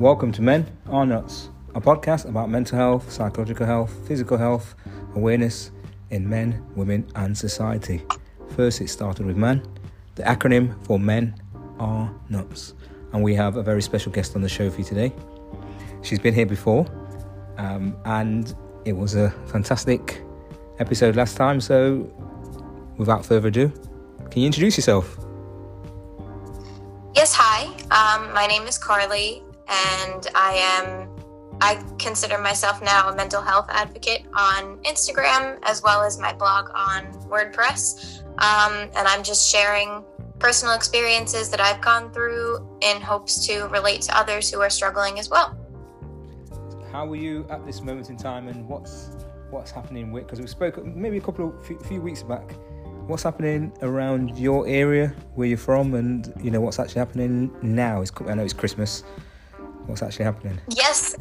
Welcome to Men Are Nuts, a podcast about mental health, psychological health, physical health, awareness in men, women, and society. First, it started with man, the acronym for Men Are Nuts. And we have a very special guest on the show for you today. She's been here before, um, and it was a fantastic episode last time. So, without further ado, can you introduce yourself? Yes, hi. Um, my name is Carly, and I am. I consider myself now a mental health advocate on Instagram as well as my blog on WordPress. Um, and I'm just sharing personal experiences that I've gone through in hopes to relate to others who are struggling as well. How are you at this moment in time, and what's what's happening with? Because we spoke maybe a couple of few, few weeks back. What's happening around your area, where you're from, and you know what's actually happening now? Is I know it's Christmas. What's actually happening? Yes.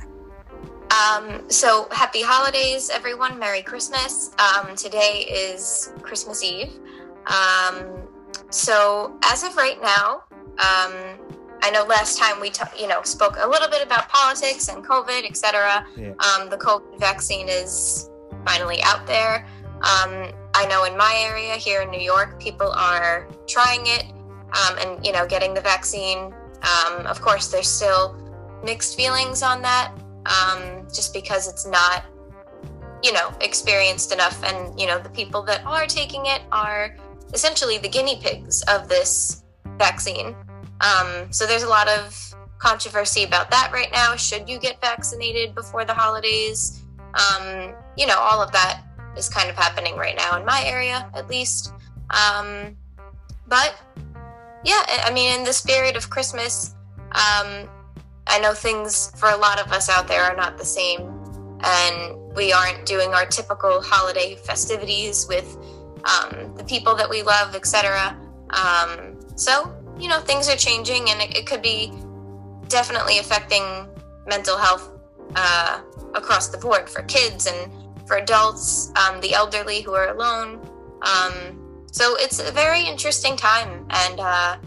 Um, so happy holidays, everyone. Merry Christmas. Um, today is Christmas Eve. Um, so as of right now, um, I know last time we ta- you know spoke a little bit about politics and COVID, etc. Yeah. Um, the COVID vaccine is finally out there. Um, I know in my area here in New York, people are trying it um, and you know getting the vaccine. Um, of course, there's still mixed feelings on that, um, just because it's not you know experienced enough, and you know the people that are taking it are essentially the guinea pigs of this vaccine. Um, so there's a lot of controversy about that right now. Should you get vaccinated before the holidays? Um, you know, all of that is kind of happening right now in my area, at least. Um, but yeah, I mean, in the spirit of Christmas, um, I know things for a lot of us out there are not the same, and we aren't doing our typical holiday festivities with um, the people that we love, etc. Um, so, you know, things are changing, and it, it could be definitely affecting mental health uh, across the board for kids and for adults, um, the elderly who are alone. Um, so it's a very interesting time, and uh,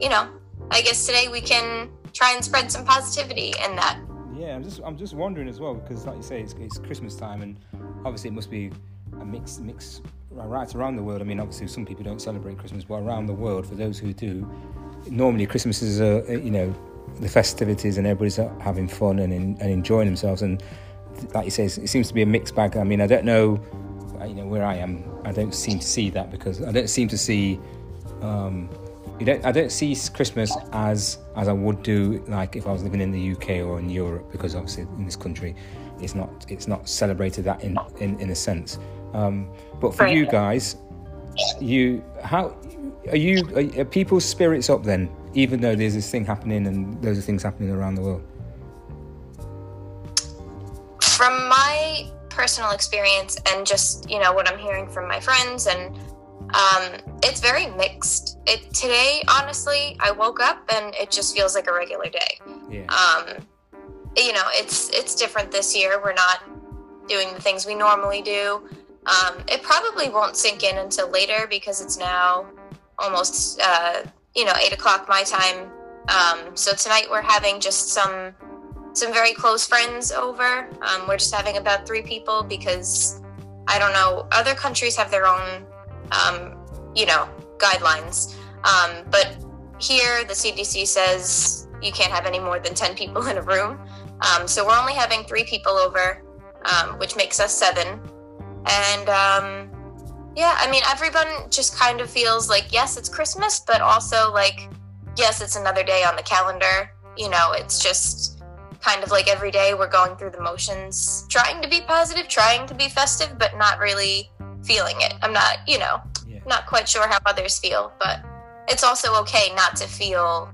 you know, I guess today we can try and spread some positivity in that. Yeah, I'm just I'm just wondering as well because, like you say, it's, it's Christmas time, and obviously it must be a mix mix right around the world. I mean, obviously some people don't celebrate Christmas, but around the world, for those who do, normally Christmas is a you know the festivities and everybody's having fun and, and enjoying themselves. And like you say, it seems to be a mixed bag. I mean, I don't know, uh, you know, where I am, I don't seem to see that because I don't seem to see. Um, don't, I don't see Christmas as as I would do like if I was living in the UK or in Europe because obviously in this country it's not it's not celebrated that in in, in a sense. Um, but for Right. you guys, you how are you are, are people's spirits up then? Even though there's this thing happening and those are things happening around the world. From my personal experience and just you know what I'm hearing from my friends and um, it's very mixed. It today, honestly, I woke up and it just feels like a regular day. Yeah. um, you know it's it's different this year we're not doing the things we normally do um, it probably won't sink in until later because it's now almost uh, you know eight o'clock my time um, so tonight we're having just some some very close friends over um, we're just having about three people because i don't know other countries have their own um, you know guidelines. Um, but here the cdc says you can't have any more than 10 people in a room. Um, so we're only having three people over um, which makes us seven. And um, yeah i mean everyone just kind of feels like yes it's christmas but also like yes it's another day on the calendar. You know it's just kind of like every day we're going through the motions trying to be positive trying to be festive but not really feeling it. I'm not you know. Not quite sure how others feel but it's also okay not to feel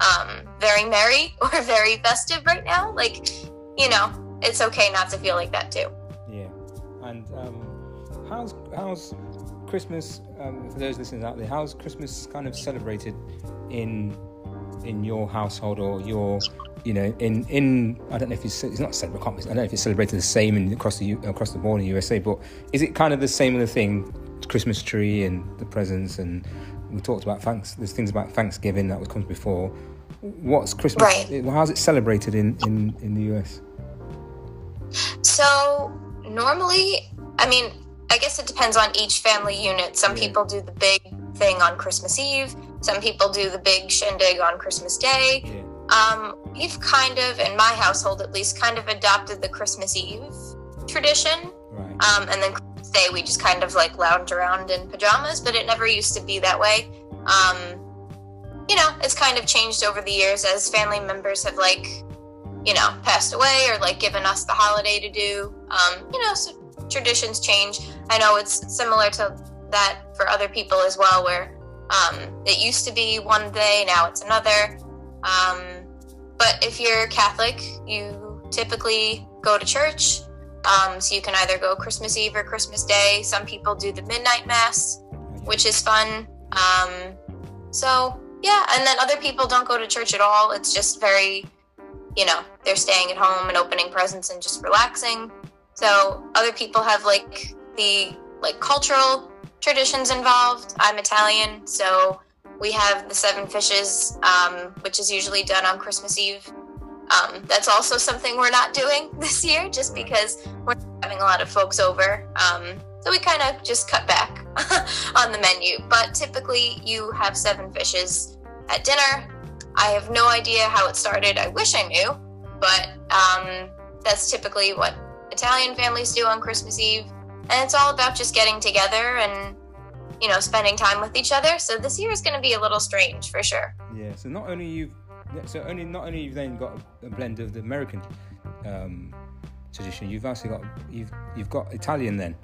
um, very merry or very festive right now like you know it's okay not to feel like that too Yeah, and um, how's how's Christmas um, for those listeners out there? How's Christmas kind of celebrated in in your household or your you know in in I don't know if it's it's not celebrated. I don't know if it's celebrated the same in, across the across the board in the USA, but is it kind of the same thing? Christmas tree and the presents and we talked about thanks. There's things about Thanksgiving that was comes before. what's Christmas? Right. How's it celebrated in in in the US? So normally, I mean, I guess it depends on each family unit. Some Yeah. people do the big thing on Christmas Eve. Some people do the big shindig on Christmas Day. Yeah. Um, we've kind of, in my household at least, kind of adopted the Christmas Eve tradition. Right. Um, and then Day, we just kind of like lounge around in pajamas, but it never used to be that way. Um, you know, it's kind of changed over the years as family members have like, you know, passed away or like given us the holiday to do. Um, you know, so traditions change. I know it's similar to that for other people as well, where um, it used to be one day, now it's another. Um, but if you're Catholic, you typically go to church. Um, so you can either go Christmas Eve or Christmas Day. Some people do the midnight mass, which is fun. Um, so yeah, and then other people don't go to church at all. It's just very, you know, they're staying at home and opening presents and just relaxing. So other people have like the like cultural traditions involved. I'm Italian, so we have the seven fishes, um, which is usually done on Christmas Eve. Um, that's also something we're not doing this year, just because we're having a lot of folks over. Um, so we kind of just cut back on the menu. But typically, you have seven fishes at dinner. I have no idea how it started. I wish I knew, but um, that's typically what Italian families do on Christmas Eve. And it's all about just getting together and, you know, spending time with each other. So this year is going to be a little strange for sure. Yeah. So not only you've so only not only you've then got a blend of the American um, tradition, you've also got you've you've got Italian then,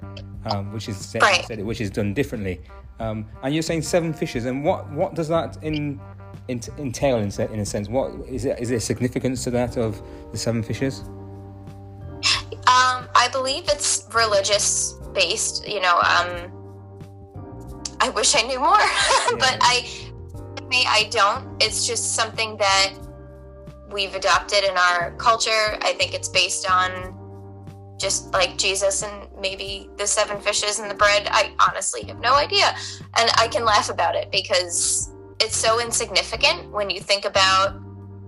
um, which is said, Right. said which is done differently. Um, and you're saying seven fishes, and what what does that in, in entail in, in a sense? What is it? Is there significance to that of the seven fishes? Um, I believe it's religious based. You know, um, I wish I knew more, but I, me, I don't. It's just something that we've adopted in our culture. I think it's based on just like Jesus and maybe the seven fishes and the bread. I honestly have no idea, and I can laugh about it because it's so insignificant when you think about.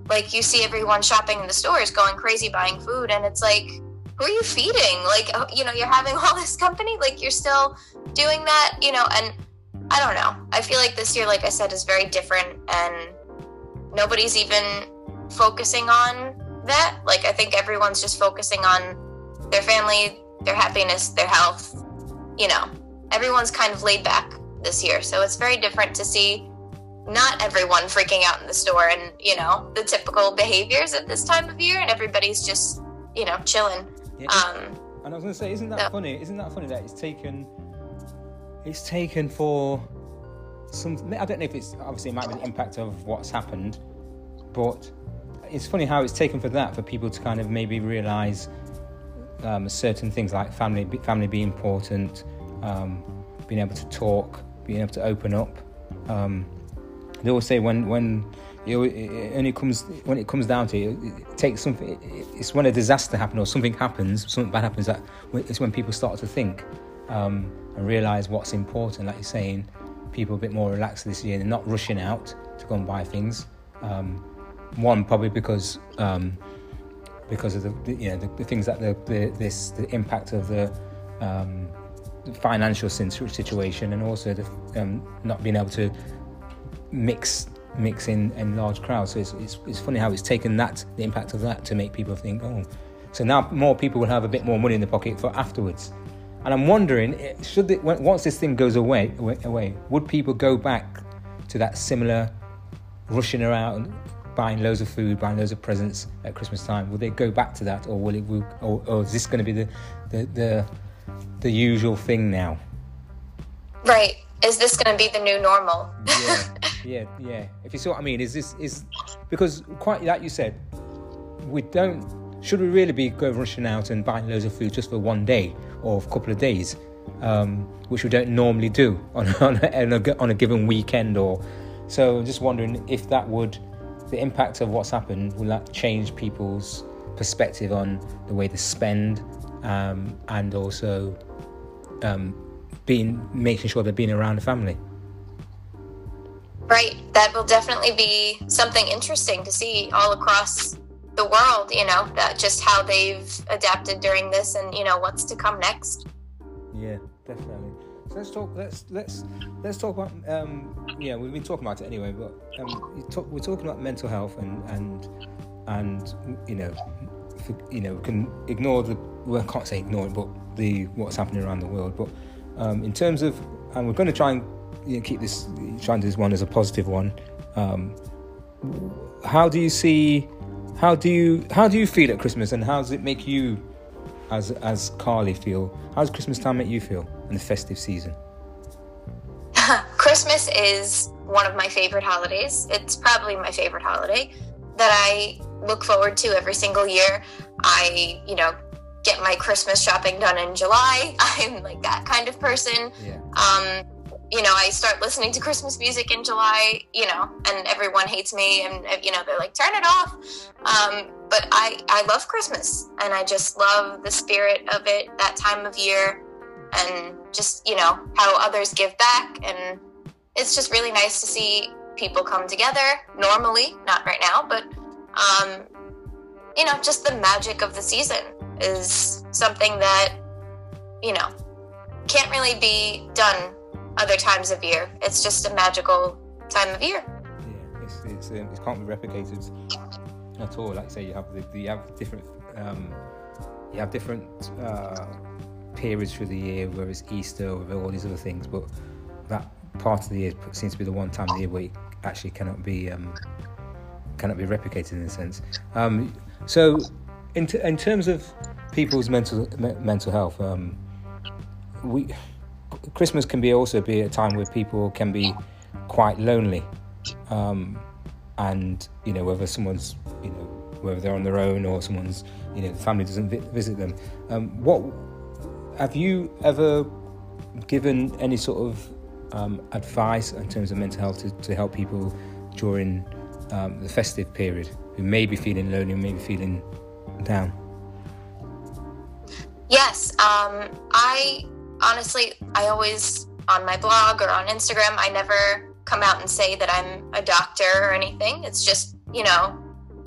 Like you see everyone shopping in the stores, going crazy buying food, and it's like who are you feeding? Like, oh, you know, you're having all this company, like you're still doing that, you know, and I don't know. I feel like this year, like I said, is very different and nobody's even focusing on that. Like, I think everyone's just focusing on their family, their happiness, their health, you know, everyone's kind of laid back this year. So it's very different to see not everyone freaking out in the store and, you know, the typical behaviors at this time of year and everybody's just, you know, chilling. Yeah. Um, And I was going to say, isn't that funny? Isn't that funny that it's taken? It's taken for some. I don't know if it's obviously it might be the impact of what's happened, but it's funny how it's taken for that for people to kind of maybe realise um, certain things like family, family being important, um, being able to talk, being able to open up. Um, they always say when when it only comes when it comes down to it, it takes something. It, it's when a disaster happens or something happens, something bad happens that it's when people start to think um, and realise what's important. Like you're saying, people a bit more relaxed this year. They're not rushing out to go and buy things. Um, one probably because um, because of the, the you know the, the things that the, the this the impact of the um, financial situation and also the um, not being able to mix mix in, in large crowds. So it's, it's, it's funny how it's taken that the impact of that to make people think, oh, so now more people will have a bit more money in the pocket for afterwards. And I'm wondering, eh, should once this thing goes away, away, away, would people go back to that similar rushing around, buying loads of food, buying loads of presents at Christmas time? Will they go back to that, or will it? Will, or, or is this going to be the, the the the usual thing now? right. Is this going to be the new normal? yeah, yeah, yeah. If you see what I mean, is this is because quite like you said, we don't. Should we really be going rushing out and buying loads of food just for one day or a couple of days, um, which we don't normally do on on a, on a, on a given weekend? Or so, I'm just wondering if that would the impact of what's happened will that change people's perspective on the way they spend um, and also um, being making sure they're being around the family. Right. That will definitely be something interesting to see all across the world, you know, that just how they've adapted during this and, you know, what's to come next. Yeah, definitely. So let's talk. Let's let's let's talk about. Um, yeah, we've been talking about it anyway, but um, talk, we're talking about mental health and and and you know, for, you know, we can ignore the. Well, I can't say ignore it, but the what's happening around the world. But um, in terms of, and we're going to try and you know, keep this, trying to this one as a positive one. Um, how do you see? How do you how do you feel at Christmas, and how does it make you, as as Carly, feel? How does Christmas time make you feel in the festive season? Christmas is one of my favorite holidays. It's probably my favorite holiday that I look forward to every single year. I, you know, get my Christmas shopping done in July. I'm like that kind of person. Yeah. Um, you know, I start listening to Christmas music in July, you know, and everyone hates me and, you know, they're like, turn it off. Um, but I, I love Christmas and I just love the spirit of it that time of year and just, you know, how others give back. And it's just really nice to see people come together normally, not right now, but, um, you know, just the magic of the season is something that, you know, can't really be done other times of year. It's just a magical time of year. Yeah, it's, it's, um, it can't be replicated at all. Like say, you have the, you have different um, you have different uh, periods through the year, where it's Easter or all these other things, but that part of the year seems to be the one time of the year where it actually cannot be um, cannot be replicated in a sense. Um, so, in, t- in terms of people's mental me- mental health, um, we Christmas can be also be a time where people can be quite lonely, um, and you know whether someone's you know whether they're on their own or someone's you know the family doesn't vi- visit them. Um, what have you ever given any sort of um, advice in terms of mental health to, to help people during um, the festive period who may be feeling lonely, may be feeling down? Yes, um, I honestly, I always on my blog or on Instagram, I never come out and say that I'm a doctor or anything. It's just, you know,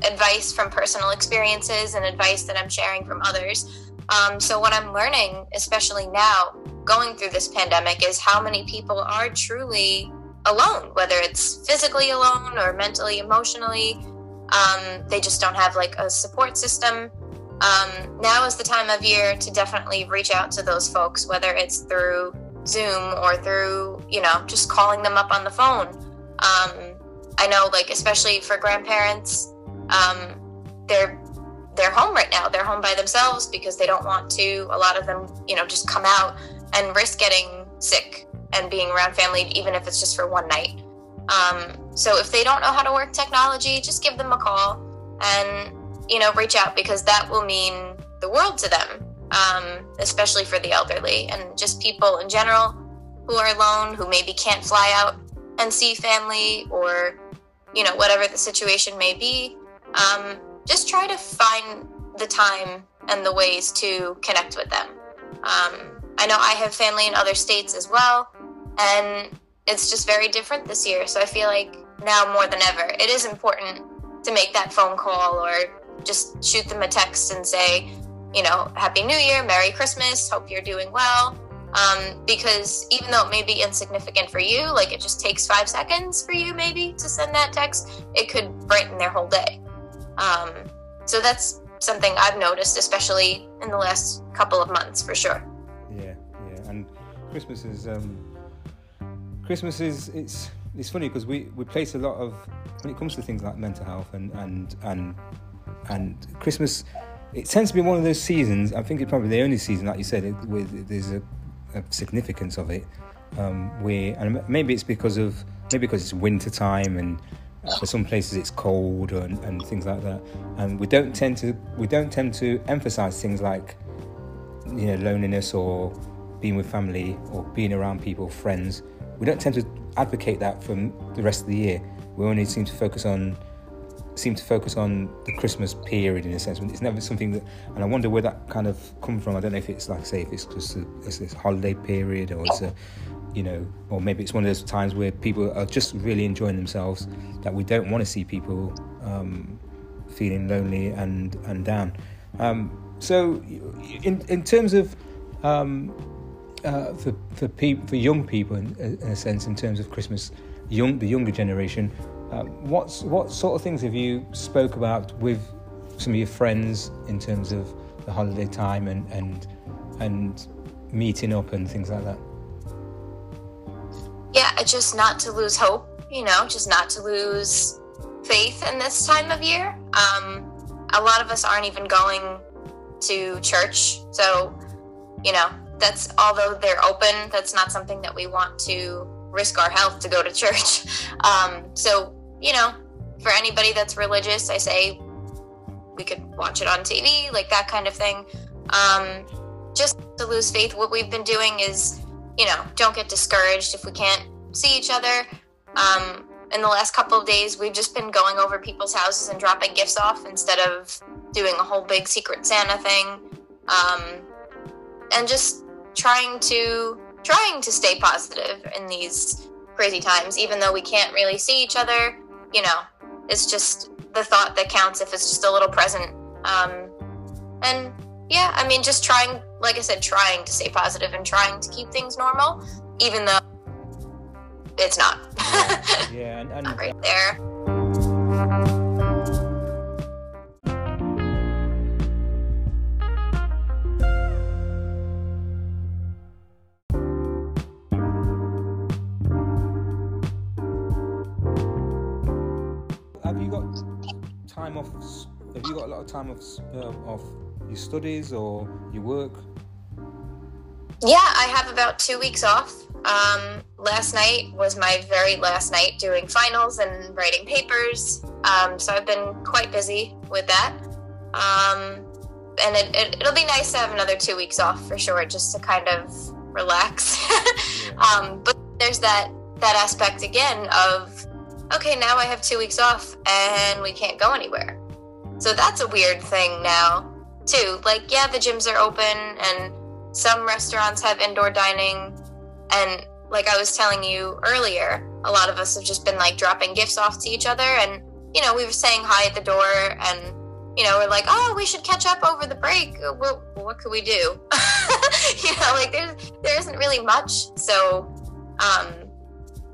advice from personal experiences and advice that I'm sharing from others. Um, so, what I'm learning, especially now, going through this pandemic, is how many people are truly alone, whether it's physically alone or mentally, emotionally. Um, they just don't have like a support system um, now is the time of year to definitely reach out to those folks, whether it's through Zoom or through, you know, just calling them up on the phone. Um, I know, like, especially for grandparents, um, they're they're home right now. They're home by themselves because they don't want to. A lot of them, you know, just come out and risk getting sick and being around family, even if it's just for one night. Um, so if they don't know how to work technology, just give them a call and you know, reach out because that will mean the world to them, um, especially for the elderly and just people in general who are alone, who maybe can't fly out and see family or, you know, whatever the situation may be. Um, just try to find the time and the ways to connect with them. Um, I know I have family in other states as well, and it's just very different this year. So I feel like now more than ever, it is important to make that phone call or just shoot them a text and say, you know, Happy New Year, Merry Christmas, hope you're doing well. Um, because even though it may be insignificant for you, like it just takes five seconds for you maybe to send that text, it could brighten their whole day. Um, so that's something I've noticed, especially in the last couple of months, for sure. Yeah, yeah, and Christmas is um, Christmas is it's it's funny because we we place a lot of when it comes to things like mental health and and and and Christmas, it tends to be one of those seasons. I think it's probably the only season, like you said, it, where there's a, a significance of it. Um, where and maybe it's because of maybe because it's winter time and for some places it's cold and, and things like that. And we don't tend to we don't tend to emphasize things like you know loneliness or being with family or being around people, friends. We don't tend to advocate that for the rest of the year. We only seem to focus on seem to focus on the Christmas period in a sense. It's never something that, and I wonder where that kind of come from. I don't know if it's like say, if it's just a, it's this holiday period or it's a, you know, or maybe it's one of those times where people are just really enjoying themselves that we don't want to see people um, feeling lonely and and down. Um, so, in in terms of um, uh, for for people for young people in, in, a sense, in terms of Christmas, young the younger generation, uh, what's what sort of things have you spoke about with some of your friends in terms of the holiday time and and and meeting up and things like that? Yeah, just not to lose hope, you know, just not to lose faith in this time of year. Um, a lot of us aren't even going to church, so you know, that's although they're open, that's not something that we want to risk our health to go to church. Um, so, you know, for anybody that's religious, I say we could watch it on TV, like that kind of thing. Um, just to lose faith, what we've been doing is, you know, don't get discouraged if we can't see each other. Um, in the last couple of days, we've just been going over people's houses and dropping gifts off instead of doing a whole big secret Santa thing. Um, and just trying to trying to stay positive in these crazy times, even though we can't really see each other. You know, it's just the thought that counts if it's just a little present. Um, and yeah, I mean, just trying, like I said, trying to stay positive and trying to keep things normal, even though it's not. yeah, yeah and, and right there. Have you got a lot of time off uh, off your studies or your work? Yeah, I have about two weeks off. Um, last night was my very last night doing finals and writing papers. Um, so I've been quite busy with that. Um, and it, it, will be nice to have another two weeks off for sure, just to kind of relax. Um, but there's that that aspect again of okay, now I have two weeks off and we can't go anywhere. So that's a weird thing now too. Like, yeah, the gyms are open and some restaurants have indoor dining and like I was telling you earlier, a lot of us have just been like dropping gifts off to each other and you know, we were saying hi at the door and you know, we're like, "Oh, we should catch up over the break. Well, what could we do?" you know, like there's there isn't really much. So, um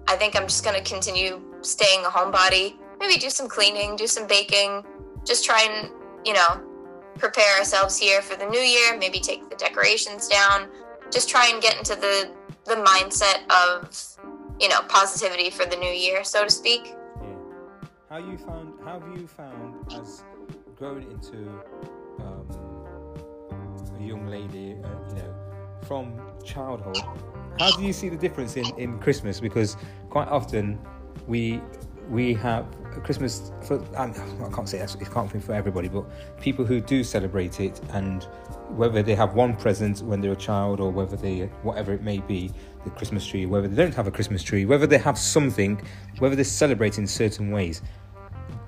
I think I'm just going to continue staying a homebody. Maybe do some cleaning, do some baking, just try and, you know, prepare ourselves here for the new year, maybe take the decorations down, just try and get into the the mindset of you know positivity for the new year, so to speak. Yeah. How you found? How have you found as growing into um, a young lady? Uh, you know, from childhood. How do you see the difference in in Christmas? Because quite often we we have Christmas for um, I can't say it can't be for everybody, but people who do celebrate it and whether they have one present when they're a child or whether they whatever it may be the christmas tree whether they don't have a christmas tree whether they have something whether they celebrate in certain ways.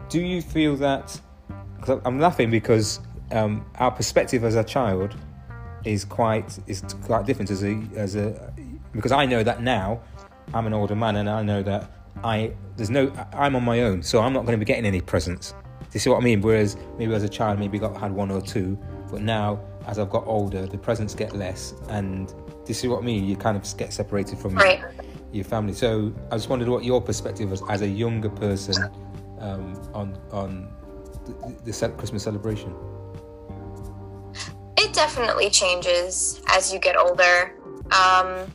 Do you feel that i'm laughing because um, our perspective as a child is quite is quite different as a as a because i know that now i'm an older man and i know that i there's no i'm on my own so i'm not going to be getting any presents do you see what i mean whereas maybe as a child maybe got had one or two but now as I've got older, the presents get less, and do you see what I mean? You kind of get separated from right. your, your, family. So I just wondered what your perspective was as a younger person um, on on the, the Christmas celebration. It definitely changes as you get older. Um,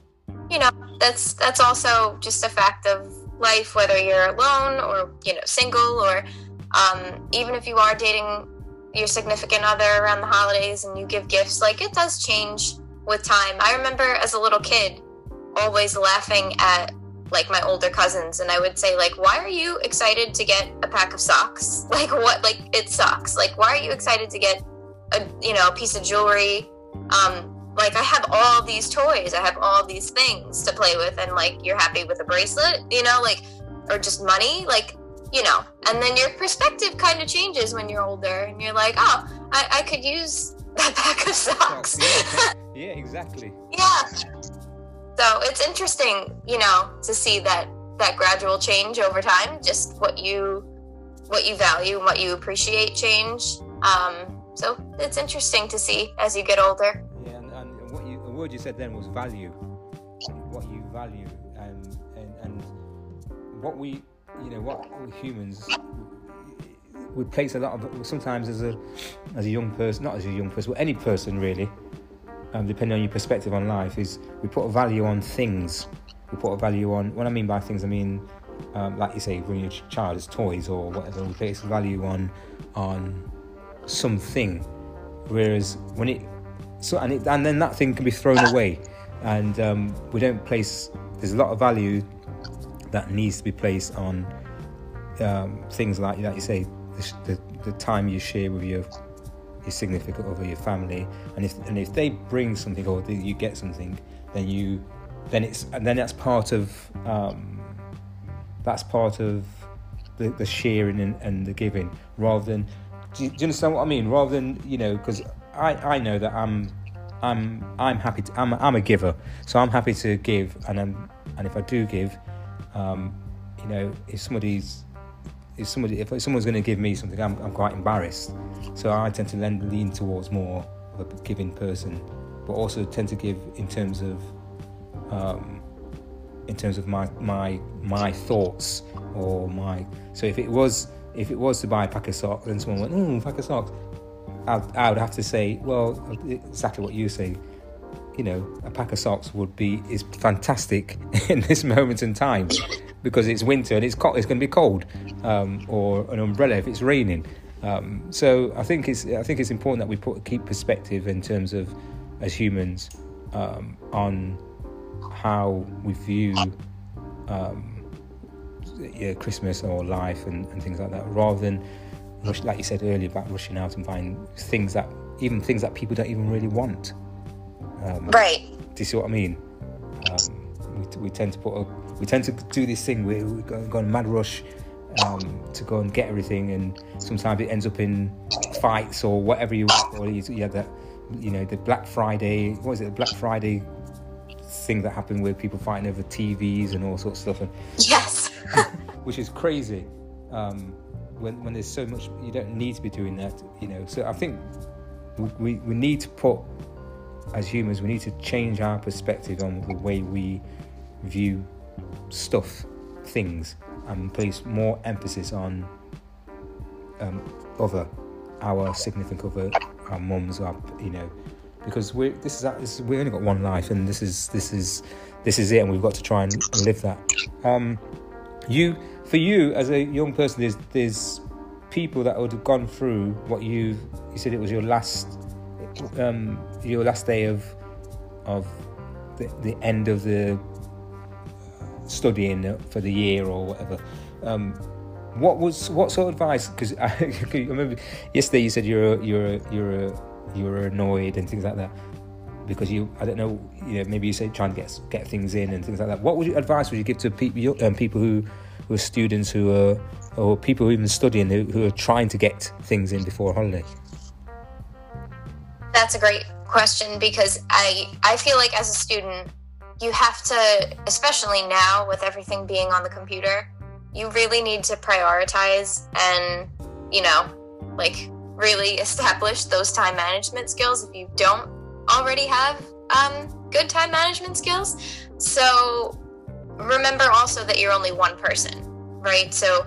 you know, that's that's also just a fact of life, whether you're alone or you know single, or um, even if you are dating your significant other around the holidays and you give gifts, like it does change with time. I remember as a little kid always laughing at like my older cousins and I would say like why are you excited to get a pack of socks? Like what like it sucks. Like why are you excited to get a you know, a piece of jewelry? Um like I have all these toys, I have all these things to play with and like you're happy with a bracelet, you know, like or just money, like you know, and then your perspective kind of changes when you're older and you're like, oh, I, I could use that pack of socks. yeah, yeah, exactly. yeah. So it's interesting, you know, to see that that gradual change over time, just what you what you value and what you appreciate change. Um, so it's interesting to see as you get older. Word you said then was value. What you value, and and, and what we, you know, what humans we place a lot of sometimes as a as a young person, not as a young person, but any person really, um, depending on your perspective on life, is we put a value on things. We put a value on. What I mean by things, I mean, um, like you say, when your child is toys or whatever, we place value on on something. Whereas when it so and it, and then that thing can be thrown away, and um, we don't place. There's a lot of value that needs to be placed on um, things like like you say the, the, the time you share with your your significant other, your family, and if and if they bring something or you get something, then you then it's and then that's part of um, that's part of the, the sharing and, and the giving rather than do you, do you, understand what I mean? Rather than you know, because I, I know that I'm I'm I'm happy to I'm I'm a giver, so I'm happy to give, and I'm, and if I do give, um, you know, if somebody's if somebody if someone's going to give me something, I'm, I'm quite embarrassed. So I tend to lean, lean towards more of a giving person, but also tend to give in terms of um, in terms of my my my thoughts or my. So if it was if it was to buy a pack of socks and someone went, "Oh, pack of socks," I, I would have to say, well, exactly what you say. You know, a pack of socks would be is fantastic in this moment in time because it's winter and it's cold, it's going to be cold, um, or an umbrella if it's raining. Um, so I think it's I think it's important that we put keep perspective in terms of as humans um, on how we view um, yeah, Christmas or life and, and, things like that, rather than rush, like you said earlier about rushing out and buying things that even things that people don't even really want. Um, right. Do you see what I mean? Um, we, we tend to put a we tend to do this thing where we go, go on mad rush um, to go and get everything, and sometimes it ends up in fights or whatever you or you, you have that, you know, the Black Friday. What was it? The Black Friday thing that happened where people fighting over TVs and all sorts of stuff, and yes, which is crazy. Um, when when there's so much, you don't need to be doing that, you know. So I think we we need to put as humans, we need to change our perspective on the way we view stuff, things, and place more emphasis on um, other, our significant other, our mums, our you know, because we this is, we only got one life, and this is this is this is it, and we've got to try and live that. Um, you, for you as a young person, there's there's people that would have gone through what you you said it was your last um, your last day of of the, the end of the studying for the year or whatever. Um, what was what sort of advice? Because I, I, remember yesterday you said you're you're you're you're annoyed and things like that because you I don't know you know maybe you say trying to get get things in and things like that. What would you, advice would you give to people um, people who are students who are or people who are even studying who, who are trying to get things in before holiday? That's a great question because I I feel like as a student you have to, especially now with everything being on the computer, you really need to prioritize and, you know, like really establish those time management skills if you don't already have um, good time management skills. So remember also that you're only one person, right? So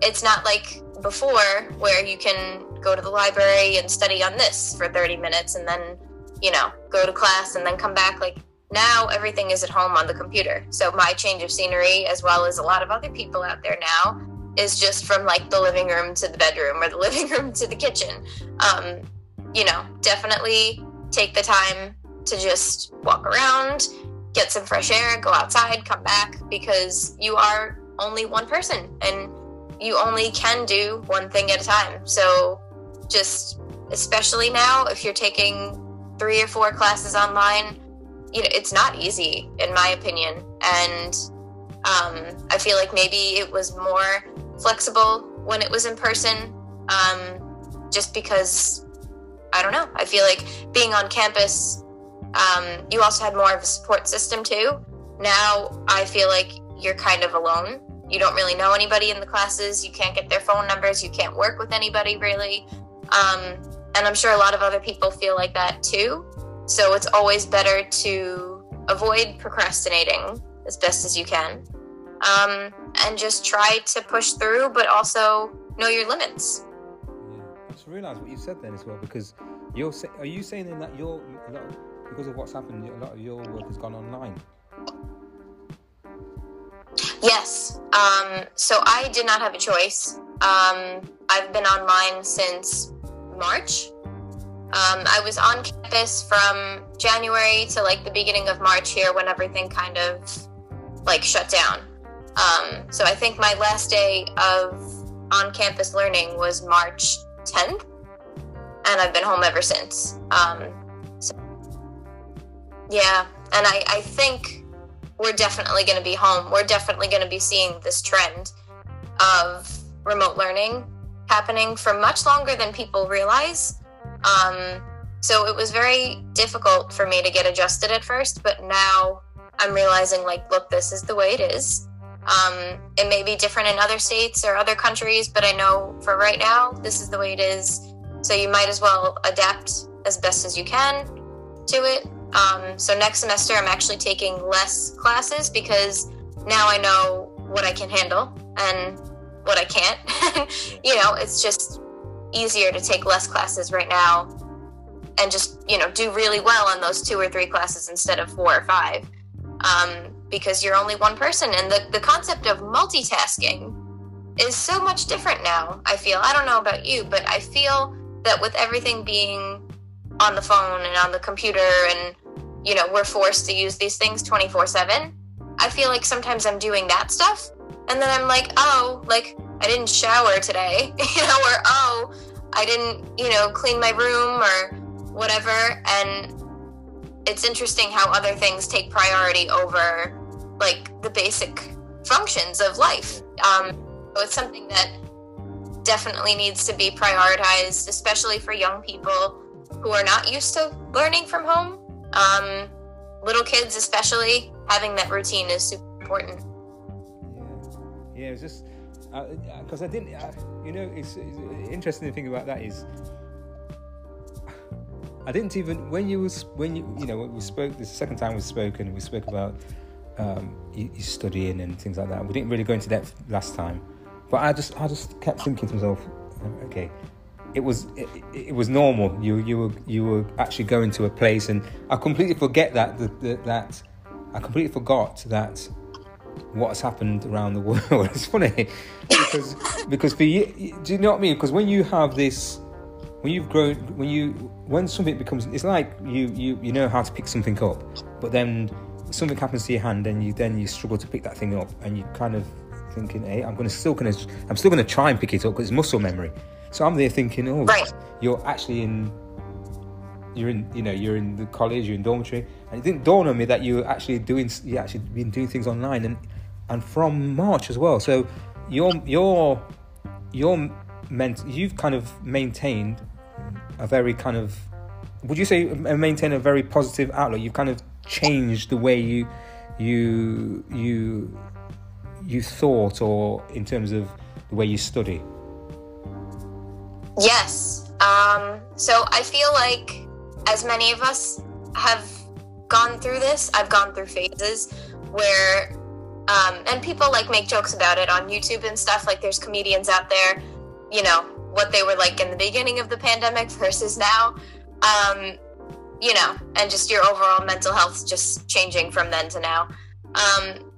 it's not like before where you can go to the library and study on this for 30 minutes and then, you know, go to class and then come back like now everything is at home on the computer. So my change of scenery, as well as a lot of other people out there now, is just from like the living room to the bedroom or the living room to the kitchen. Um, you know, definitely take the time to just walk around, get some fresh air, go outside, come back because you are only one person and you only can do one thing at a time. So just especially now if you're taking three or four classes online you know it's not easy in my opinion and um, i feel like maybe it was more flexible when it was in person um, just because i don't know i feel like being on campus Um, you also had more of a support system too. Now I feel like you're kind of alone. You don't really know anybody in the classes. You can't get their phone numbers. You can't work with anybody really. Um, and I'm sure a lot of other people feel like that too. So it's always better to avoid procrastinating as best as you can um, and just try to push through, but also know your limits. Yeah. I just realised what you said then as well because you're say, are you saying that your because of what's happened, a lot of your work has gone online? Yes. Um, so I did not have a choice. Um, I've been online since March. Um, I was on campus from January to like the beginning of March here when everything kind of like shut down. Um, so I think my last day of on campus learning was March 10th, and I've been home ever since. Yeah, and I, I think we're definitely going to be home. We're definitely going to be seeing this trend of remote learning happening for much longer than people realize. Um, so it was very difficult for me to get adjusted at first, but now I'm realizing, like, look, this is the way it is. Um, it may be different in other states or other countries, but I know for right now, this is the way it is. So you might as well adapt as best as you can to it. Um, so next semester, I'm actually taking less classes because now I know what I can handle and what I can't. you know, it's just easier to take less classes right now and just, you know, do really well on those two or three classes instead of four or five. Um, because you're only one person. And the, the concept of multitasking is so much different now, I feel. I don't know about you, but I feel that with everything being on the phone and on the computer and, you know, we're forced to use these things 24 7, I feel like sometimes I'm doing that stuff. And then I'm like, oh, like I didn't shower today, you know, or oh, I didn't, you know, clean my room or whatever. And it's interesting how other things take priority over like the basic functions of life. Um, so it's something that definitely needs to be prioritized, especially for young people who are not used to learning from home. Um, little kids, especially, having that routine is super important. Yeah, yeah. It's just because uh, I didn't, uh, you know, it's, it's interesting thing about that is I didn't even when you was when you you know we spoke the second time we spoke and we spoke about um, you, you studying and things like that. We didn't really go into depth last time, but I just I just kept thinking to myself, okay, it was it, it, was normal. You you were you were actually going to a place, and I completely forget that that, that I completely forgot that what's happened around the world. it's funny because because for you, do you know what I mean? Because when you have this, when you've grown, when you when something becomes, it's like you you you know how to pick something up, but then something happens to your hand and you then you struggle to pick that thing up and you kind of thinking, hey, I'm gonna still gonna I'm still gonna try and pick it up because it's muscle memory. So I'm there thinking, oh, right. you're actually in you're in you know you're in the college, you're in dormitory, and it didn't dawn on me that you are actually doing you actually been doing things online and and from March as well. So you're you're you're meant you've kind of maintained a very kind of would you say uh, maintain a very positive outlook? You've kind of changed the way you you you you thought or in terms of the way you study yes um, so i feel like as many of us have gone through this i've gone through phases where um, and people like make jokes about it on youtube and stuff like there's comedians out there you know what they were like in the beginning of the pandemic versus now um, you know, and just your overall mental health just changing from then to now. Um,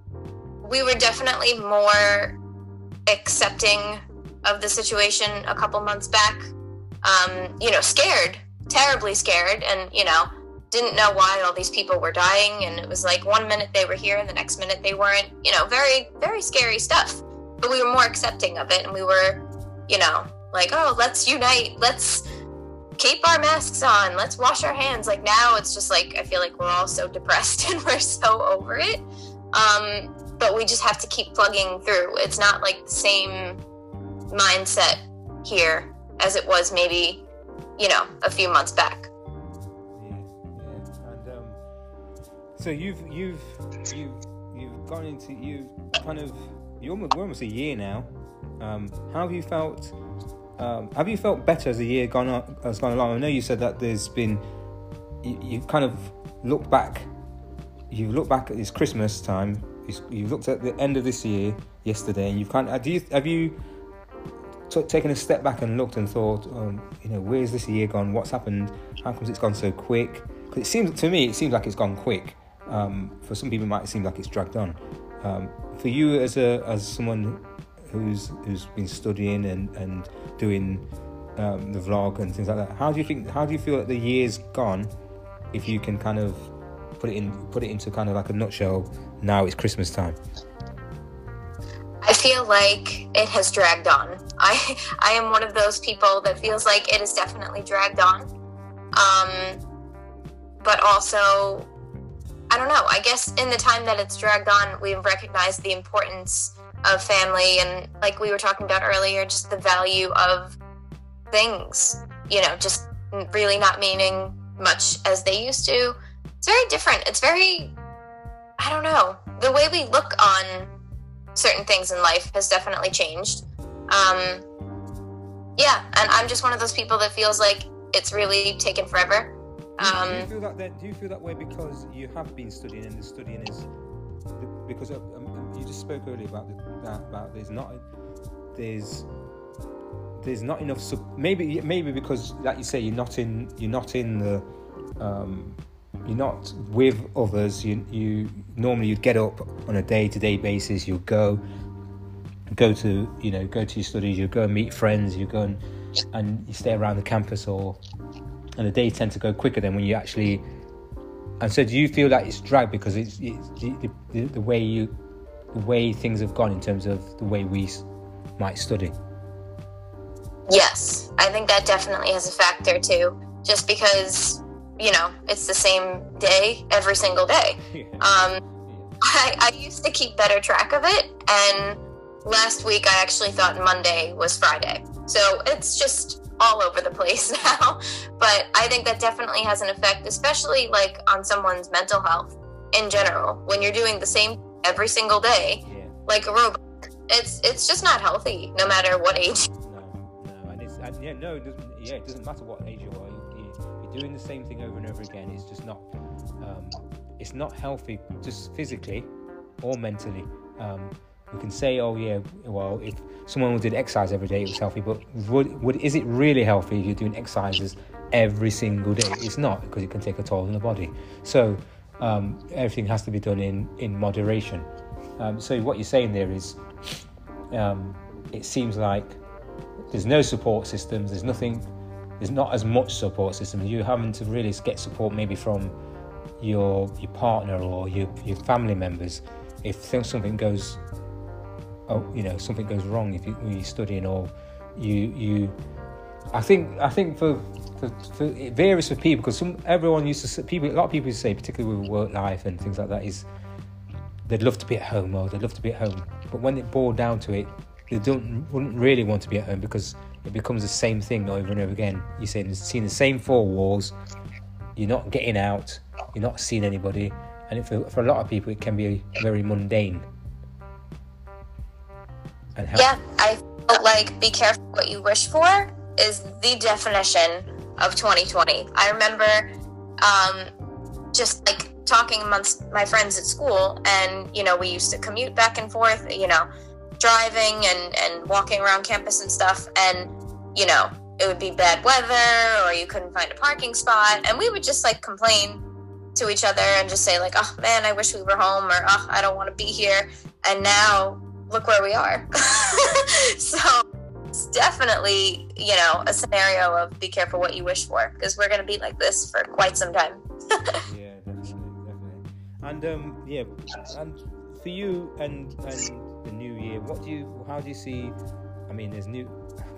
we were definitely more accepting of the situation a couple months back. Um, you know, scared, terribly scared, and you know, didn't know why all these people were dying. And it was like one minute they were here, and the next minute they weren't. You know, very, very scary stuff. But we were more accepting of it, and we were, you know, like, oh, let's unite, let's keep our masks on let's wash our hands like now it's just like i feel like we're all so depressed and we're so over it um, but we just have to keep plugging through it's not like the same mindset here as it was maybe you know a few months back yeah, yeah. and um, So you've you've you've you've gone into you kind of you're almost, almost a year now. Um, how have you felt? Um, have you felt better as the year gone on, has gone along? I know you said that there's been you, you've kind of looked back. You've looked back at this Christmas time. You've looked at the end of this year yesterday, and you've kind of do you, have you t- taken a step back and looked and thought, um, you know, where's this year gone? What's happened? How comes it's gone so quick? Because it seems to me, it seems like it's gone quick. Um, for some people, it might seem like it's dragged on. Um, for you, as a as someone who's who's been studying and and doing um, the vlog and things like that, how do you think? How do you feel that the year's gone? If you can kind of put it in put it into kind of like a nutshell. Now it's Christmas time. I feel like it has dragged on. I I am one of those people that feels like it has definitely dragged on. Um, but also, I don't know. I guess in the time that it's dragged on, we've recognized the importance of family and, like we were talking about earlier, just the value of things. You know, just really not meaning much as they used to. It's very different. It's very, I don't know. The way we look on certain things in life has definitely changed. Um, yeah, and I'm just one of those people that feels like it's really taken forever. Um, do, you feel that, do you feel that way because you have been studying and the studying is because um, um, you just spoke earlier about the, that about there's not there's there's not enough sub, maybe maybe because like you say you're not in you're not in the um, you're not with others. You you normally you'd get up on a day to day basis. You'll go go to you know go to your studies. You go and meet friends. You go and and you stay around the campus or and the days tend to go quicker than when you actually. And so, do you feel that it's dragged because it's, it's the, the, the way you the way things have gone in terms of the way we might study? Yes, I think that definitely has a factor too. Just because you know, it's the same day every single day. Um, I, I used to keep better track of it, and last week I actually thought Monday was Friday. So it's just all over the place now. But I think that definitely has an effect, especially like on someone's mental health in general. When you're doing the same every single day, yeah. like a robot, it's it's just not healthy, no matter what age. No, no, and it's and yeah, no, it doesn't. Yeah, it doesn't matter what age doing the same thing over and over again is just not um, it's not healthy just physically or mentally. Um, we can say oh yeah well if someone did exercise every day it was healthy but would, would is it really healthy if you're doing exercises every single day? It's not because it can take a toll on the body. So um, everything has to be done in in moderation. Um, so what you're saying there is um, it seems like there's no support systems there's nothing there's not as much support system. You're having to really get support maybe from your your partner or your your family members if something goes oh you know something goes wrong if you, you're studying or you you I think I think for, for, for it varies for people because some everyone used to people a lot of people say particularly with work life and things like that is they'd love to be at home or they'd love to be at home but when it boiled down to it they don't wouldn't really want to be at home because it becomes the same thing over and over again. You're seeing, the same four walls. You're not getting out. You're not seeing anybody, and for, for a lot of people, it can be very mundane. And how- yeah, I feel like be careful what you wish for is the definition of 2020. I remember um, just like talking amongst my friends at school, and you know, we used to commute back and forth. You know driving and, and walking around campus and stuff, and you know, it would be bad weather or you couldn't find a parking spot, and we would just like complain to each other and just say like, "Oh man, I wish we were home," or "Oh, I don't want to be here." And now look where we are. so it's definitely, you know, a scenario of be careful what you wish for because we're going to be like this for quite some time. yeah, definitely, definitely. And um, yeah, and for you and and the new year. What do you? How do you see? I mean, there's new.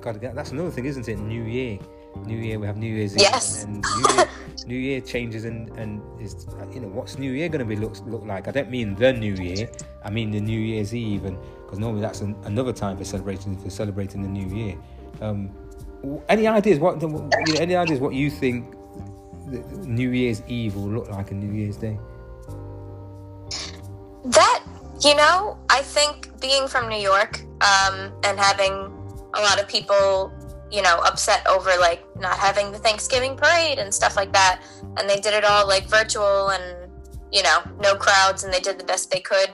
God, that's another thing, isn't it? New year, New Year. We have New Year's yes. Eve, and New Year, new year changes, and and is you know what's New Year going to be look look like? I don't mean the New Year. I mean the New Year's Eve, and because normally that's an, another time for celebrating for celebrating the New Year. Um, any ideas? What you know, any ideas? What you think New Year's Eve will look like a New Year's Day? You know, I think being from New York um, and having a lot of people, you know, upset over like not having the Thanksgiving parade and stuff like that, and they did it all like virtual and you know, no crowds, and they did the best they could.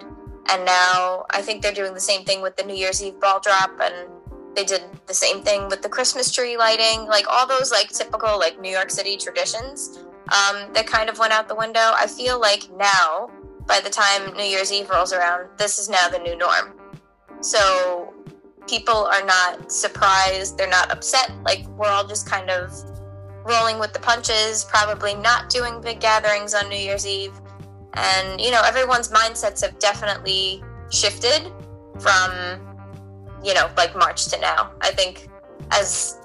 And now I think they're doing the same thing with the New Year's Eve ball drop, and they did the same thing with the Christmas tree lighting, like all those like typical like New York City traditions um, that kind of went out the window. I feel like now by the time New Year's Eve rolls around, this is now the new norm. So people are not surprised, they're not upset. Like we're all just kind of rolling with the punches, probably not doing big gatherings on New Year's Eve. And, you know, everyone's mindsets have definitely shifted from, you know, like March to now. I think as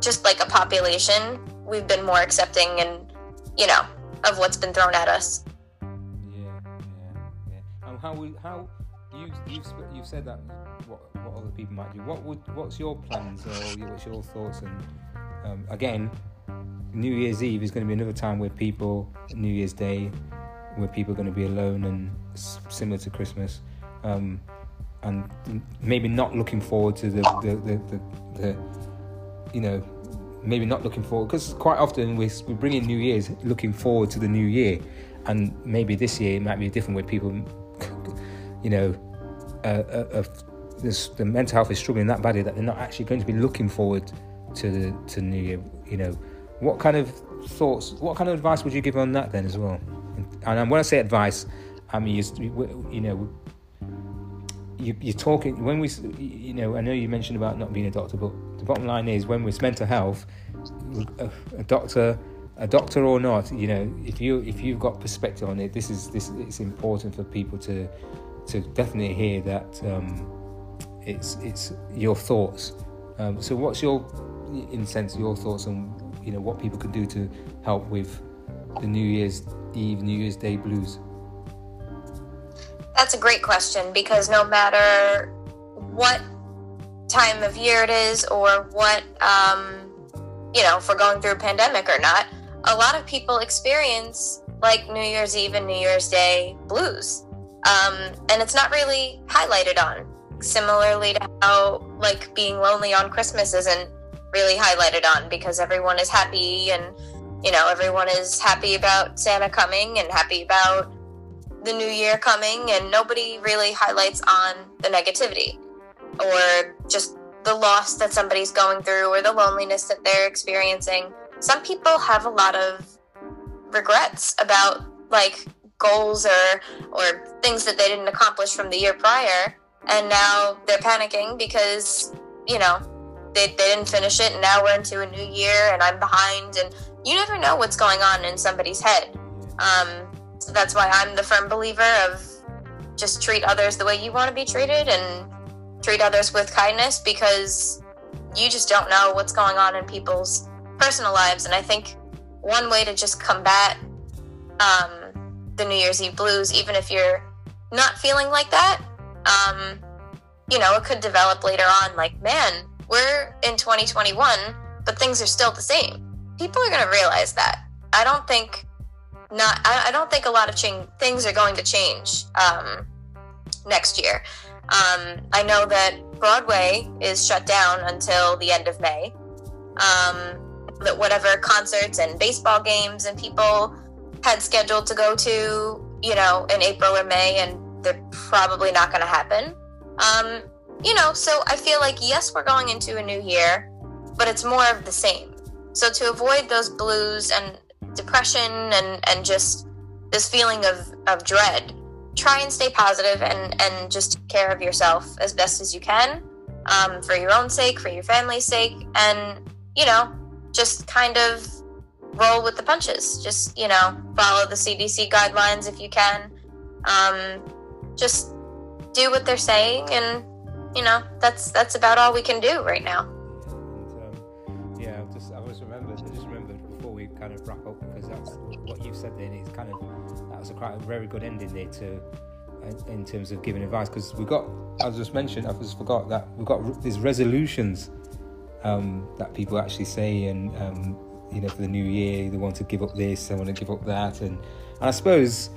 just like a population, we've been more accepting and, you know, of what's been thrown at us how we how you you've you've said that what what other people might do. What would what's your plans or what's your thoughts? And um, again, New Year's Eve is going to be another time where people New Year's Day, where people are going to be alone and similar to Christmas. Um, and maybe not looking forward to the the, the, the, the you know maybe not looking forward because quite often we we bring in New Year's looking forward to the new year, and maybe this year it might be different where people you know, uh, uh, this, the mental health is struggling that badly that they're not actually going to be looking forward to the to New Year. You know, what kind of thoughts, what kind of advice would you give on that then as well? And when I say advice, I mean you, you know, you, you're talking when we, you know, I know you mentioned about not being a doctor, but the bottom line is when it's mental health, a, a doctor a doctor or not, you know, if you if you've got perspective on it, this is this it's important for people to to definitely hear that um, it's it's your thoughts. Um, so, what's your, in sense, your thoughts on you know what people can do to help with the New Year's Eve, New Year's Day blues? That's a great question because no matter what time of year it is or what um, you know, if we're going through a pandemic or not, a lot of people experience like New Year's Eve and New Year's Day blues. Um, and it's not really highlighted on. Similarly to how like being lonely on Christmas isn't really highlighted on because everyone is happy and you know everyone is happy about Santa coming and happy about the new year coming and nobody really highlights on the negativity or just the loss that somebody's going through or the loneliness that they're experiencing some people have a lot of regrets about like goals or or things that they didn't accomplish from the year prior. And now they're panicking because you know they, they didn't finish it. And now we're into a new year and i'm behind. And you never know what's going on in somebody's head. Um, so that's why i'm the firm believer of just treat others the way you want to be treated and treat others with kindness because you just don't know what's going on in people's personal lives. And I think one way to just combat um, the New Year's Eve blues, even if you're not feeling like that, um, you know, it could develop later on like, man, we're in 2021, but things are still the same. People are going to realize that. I don't think not. I, I don't think a lot of change, things are going to change um, next year. Um, I know that Broadway is shut down until the end of May. Um, that whatever concerts and baseball games and people had scheduled to go to, you know, in April or May, and they're probably not going to happen. Um, you know, so I feel like yes, we're going into a new year, but it's more of the same. So to avoid those blues and depression and and just this feeling of of dread, try and stay positive and and just take care of yourself as best as you can, um, for your own sake, for your family's sake, and you know, just kind of roll with the punches. Just, you know, follow the CDC guidelines if you can. Um, just do what they're saying and you know, that's that's about all we can do right now. Um, yeah, just I was remembered I just remembered before we kind of wrap up because that's what you've said then is kind of that was a quite a very good ending there to in terms of giving advice because we got I just mentioned I just forgot that we've got these resolutions um, that people actually say, and um, you know, for the new year, they want to give up this, they want to give up that, and, and I suppose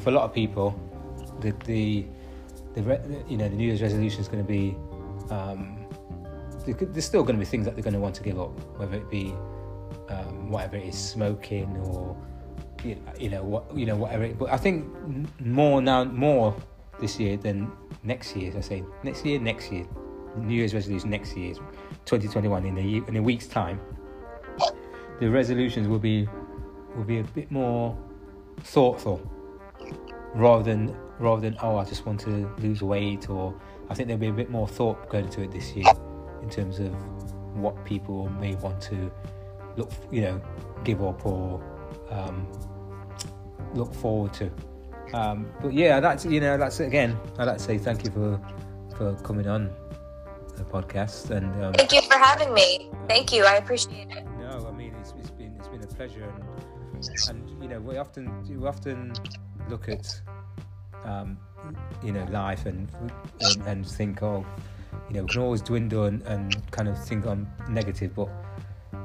for a lot of people, the, the the re- you know the New Year's resolution is going to be um, there's still going to be things that they're going to want to give up, whether it be um, whatever it is, smoking or you know what you know whatever. It, but I think more now more this year than next year. I say next year, next year, New Year's resolution next year, 2021 in a in a week's time. The resolutions will be will be a bit more thoughtful rather than rather than oh I just want to lose weight or I think there'll be a bit more thought going into it this year in terms of what people may want to look you know give up or um, look forward to. Um, but yeah, that's you know that's again. I'd like to say thank you for for coming on the podcast and um, thank you for having me. Thank you, I appreciate it. Pleasure and and you know we often we often look at um, you know life and, and, and think oh you know we can always dwindle and, and kind of think on negative, but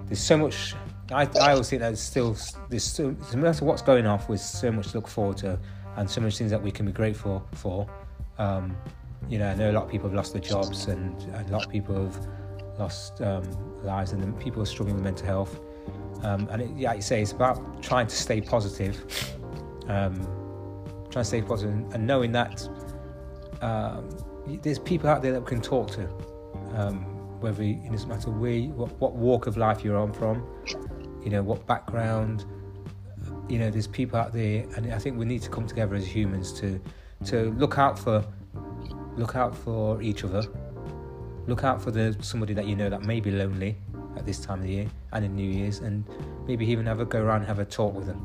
there's so much I, I always think that still there's so, no matter what's going off, with so much to look forward to, and so much things that we can be grateful for. Um, you know, I know a lot of people have lost their jobs, and, and a lot of people have lost um, lives, and people are struggling with mental health. Um, and it, like you say, it's about trying to stay positive, um, trying to stay positive, and knowing that um, there's people out there that we can talk to um, whether it doesn't matter where, what, what walk of life you're on from, you know, what background. You know, there's people out there, and I think we need to come together as humans to to look out for look out for each other, look out for the somebody that you know that may be lonely at this time of the year and in New Year's, and maybe even have a go around and have a talk with them.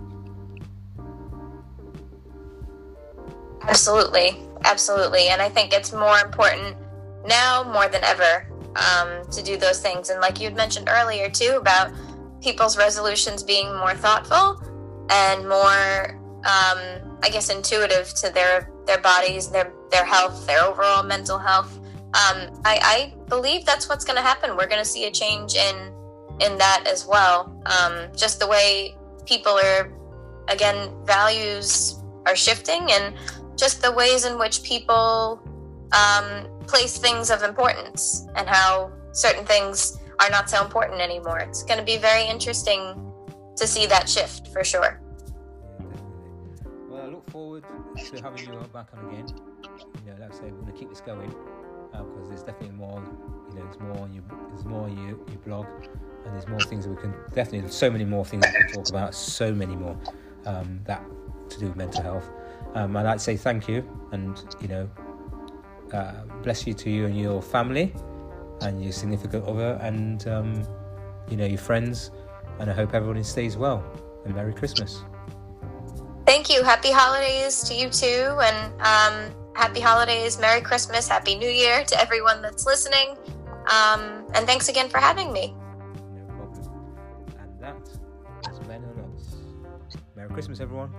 Absolutely, absolutely, and I think it's more important now more than ever um, to do those things. And like you had mentioned earlier too about people's resolutions being more thoughtful and more um, I guess intuitive to their their bodies, their their health, their overall mental health. Um, I, I, believe that's what's going to happen. We're going to see a change in in that as well. Um, just the way people are, again, values are shifting, and just the ways in which people um, place things of importance, and how certain things are not so important anymore. It's going to be very interesting to see that shift for sure. Well, I look forward to having you back on again. You know, like I say, we're going to keep this going more you, blog, and there's more things that we can definitely so many more things we can talk about. So many more um, that to do with mental health. Um, I'd like to say thank you, and you know, uh, bless you to you and your family and your significant other and um, you know your friends and i hope everyone stays well and merry christmas thank you happy holidays to you too and um, happy holidays merry christmas happy new year to everyone that's listening um, and thanks again for having me. No problem. And that is Men and Us. Merry Christmas, everyone.